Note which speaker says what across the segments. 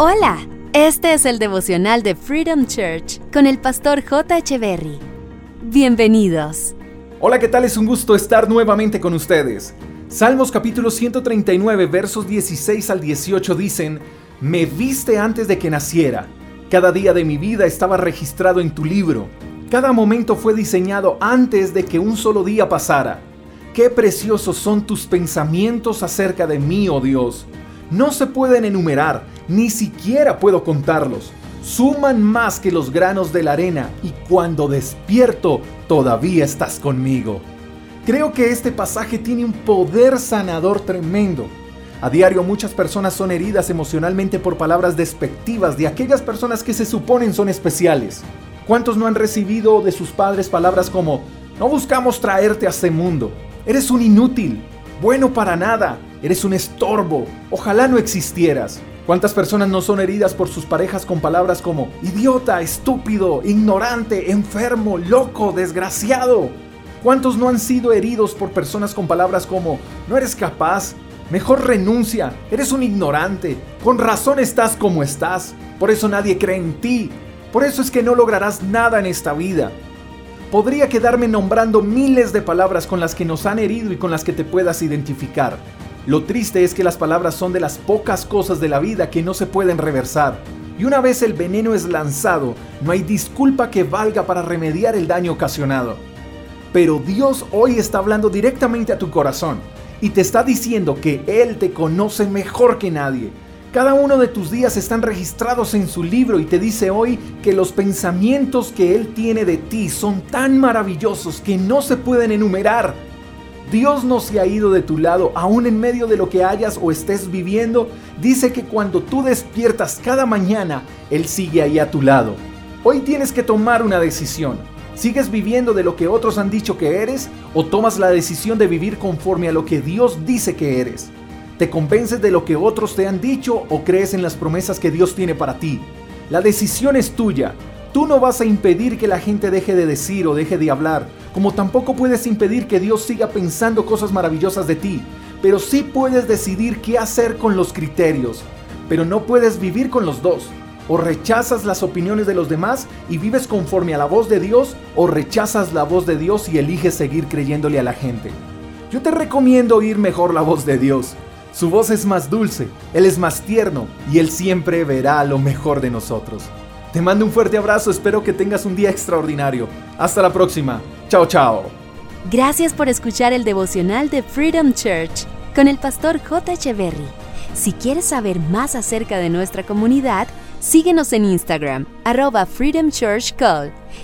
Speaker 1: Hola, este es el devocional de Freedom Church con el pastor J. Berry. Bienvenidos.
Speaker 2: Hola, ¿qué tal? Es un gusto estar nuevamente con ustedes. Salmos capítulo 139 versos 16 al 18 dicen, Me viste antes de que naciera. Cada día de mi vida estaba registrado en tu libro. Cada momento fue diseñado antes de que un solo día pasara. Qué preciosos son tus pensamientos acerca de mí, oh Dios. No se pueden enumerar, ni siquiera puedo contarlos. Suman más que los granos de la arena y cuando despierto todavía estás conmigo. Creo que este pasaje tiene un poder sanador tremendo. A diario muchas personas son heridas emocionalmente por palabras despectivas de aquellas personas que se suponen son especiales. ¿Cuántos no han recibido de sus padres palabras como, no buscamos traerte a este mundo, eres un inútil, bueno para nada, eres un estorbo, ojalá no existieras? ¿Cuántas personas no son heridas por sus parejas con palabras como idiota, estúpido, ignorante, enfermo, loco, desgraciado? ¿Cuántos no han sido heridos por personas con palabras como no eres capaz? Mejor renuncia, eres un ignorante, con razón estás como estás, por eso nadie cree en ti, por eso es que no lograrás nada en esta vida. Podría quedarme nombrando miles de palabras con las que nos han herido y con las que te puedas identificar. Lo triste es que las palabras son de las pocas cosas de la vida que no se pueden reversar. Y una vez el veneno es lanzado, no hay disculpa que valga para remediar el daño ocasionado. Pero Dios hoy está hablando directamente a tu corazón y te está diciendo que Él te conoce mejor que nadie. Cada uno de tus días están registrados en su libro y te dice hoy que los pensamientos que Él tiene de ti son tan maravillosos que no se pueden enumerar. Dios no se ha ido de tu lado, aún en medio de lo que hayas o estés viviendo. Dice que cuando tú despiertas cada mañana, Él sigue ahí a tu lado. Hoy tienes que tomar una decisión. ¿Sigues viviendo de lo que otros han dicho que eres o tomas la decisión de vivir conforme a lo que Dios dice que eres? ¿Te convences de lo que otros te han dicho o crees en las promesas que Dios tiene para ti? La decisión es tuya. Tú no vas a impedir que la gente deje de decir o deje de hablar, como tampoco puedes impedir que Dios siga pensando cosas maravillosas de ti, pero sí puedes decidir qué hacer con los criterios, pero no puedes vivir con los dos. O rechazas las opiniones de los demás y vives conforme a la voz de Dios, o rechazas la voz de Dios y eliges seguir creyéndole a la gente. Yo te recomiendo oír mejor la voz de Dios. Su voz es más dulce, Él es más tierno y Él siempre verá lo mejor de nosotros. Te mando un fuerte abrazo, espero que tengas un día extraordinario. Hasta la próxima. Chao, chao.
Speaker 1: Gracias por escuchar el devocional de Freedom Church con el pastor J. Echeverry. Si quieres saber más acerca de nuestra comunidad, Síguenos en Instagram, arroba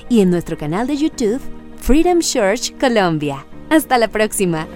Speaker 1: y en nuestro canal de YouTube, Freedom Church Colombia. Hasta la próxima.